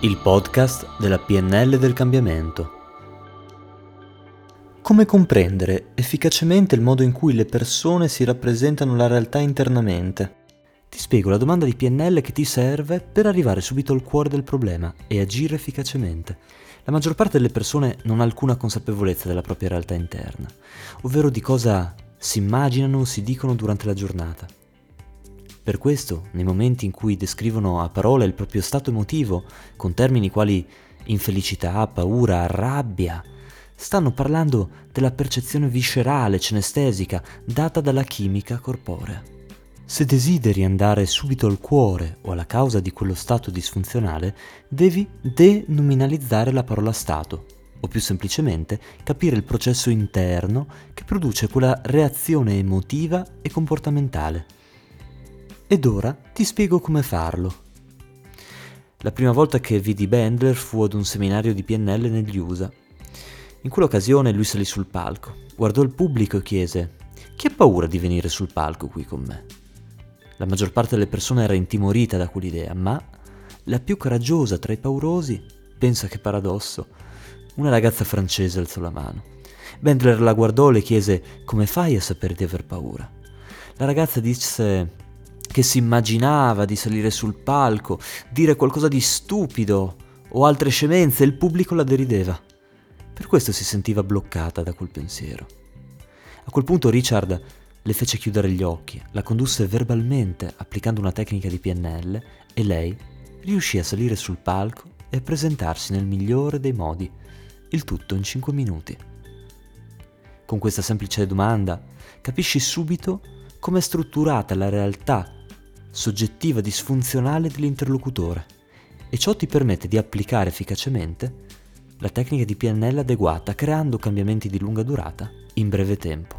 il podcast della PNL del cambiamento. Come comprendere efficacemente il modo in cui le persone si rappresentano la realtà internamente? Ti spiego la domanda di PNL che ti serve per arrivare subito al cuore del problema e agire efficacemente. La maggior parte delle persone non ha alcuna consapevolezza della propria realtà interna, ovvero di cosa si immaginano o si dicono durante la giornata. Per questo, nei momenti in cui descrivono a parole il proprio stato emotivo, con termini quali infelicità, paura, rabbia, stanno parlando della percezione viscerale, cenestesica, data dalla chimica corporea. Se desideri andare subito al cuore o alla causa di quello stato disfunzionale, devi denominalizzare la parola stato, o più semplicemente capire il processo interno che produce quella reazione emotiva e comportamentale. Ed ora ti spiego come farlo. La prima volta che vidi Bandler fu ad un seminario di PNL negli USA. In quell'occasione lui salì sul palco, guardò il pubblico e chiese: Chi ha paura di venire sul palco qui con me? La maggior parte delle persone era intimorita da quell'idea, ma la più coraggiosa tra i paurosi, pensa che paradosso, una ragazza francese alzò la mano. Bandler la guardò e le chiese: Come fai a sapere di aver paura? La ragazza disse che si immaginava di salire sul palco, dire qualcosa di stupido o altre scemenze il pubblico la derideva. Per questo si sentiva bloccata da quel pensiero. A quel punto Richard le fece chiudere gli occhi, la condusse verbalmente applicando una tecnica di PNL e lei riuscì a salire sul palco e presentarsi nel migliore dei modi, il tutto in 5 minuti. Con questa semplice domanda capisci subito come è strutturata la realtà soggettiva disfunzionale dell'interlocutore e ciò ti permette di applicare efficacemente la tecnica di PNL adeguata creando cambiamenti di lunga durata in breve tempo.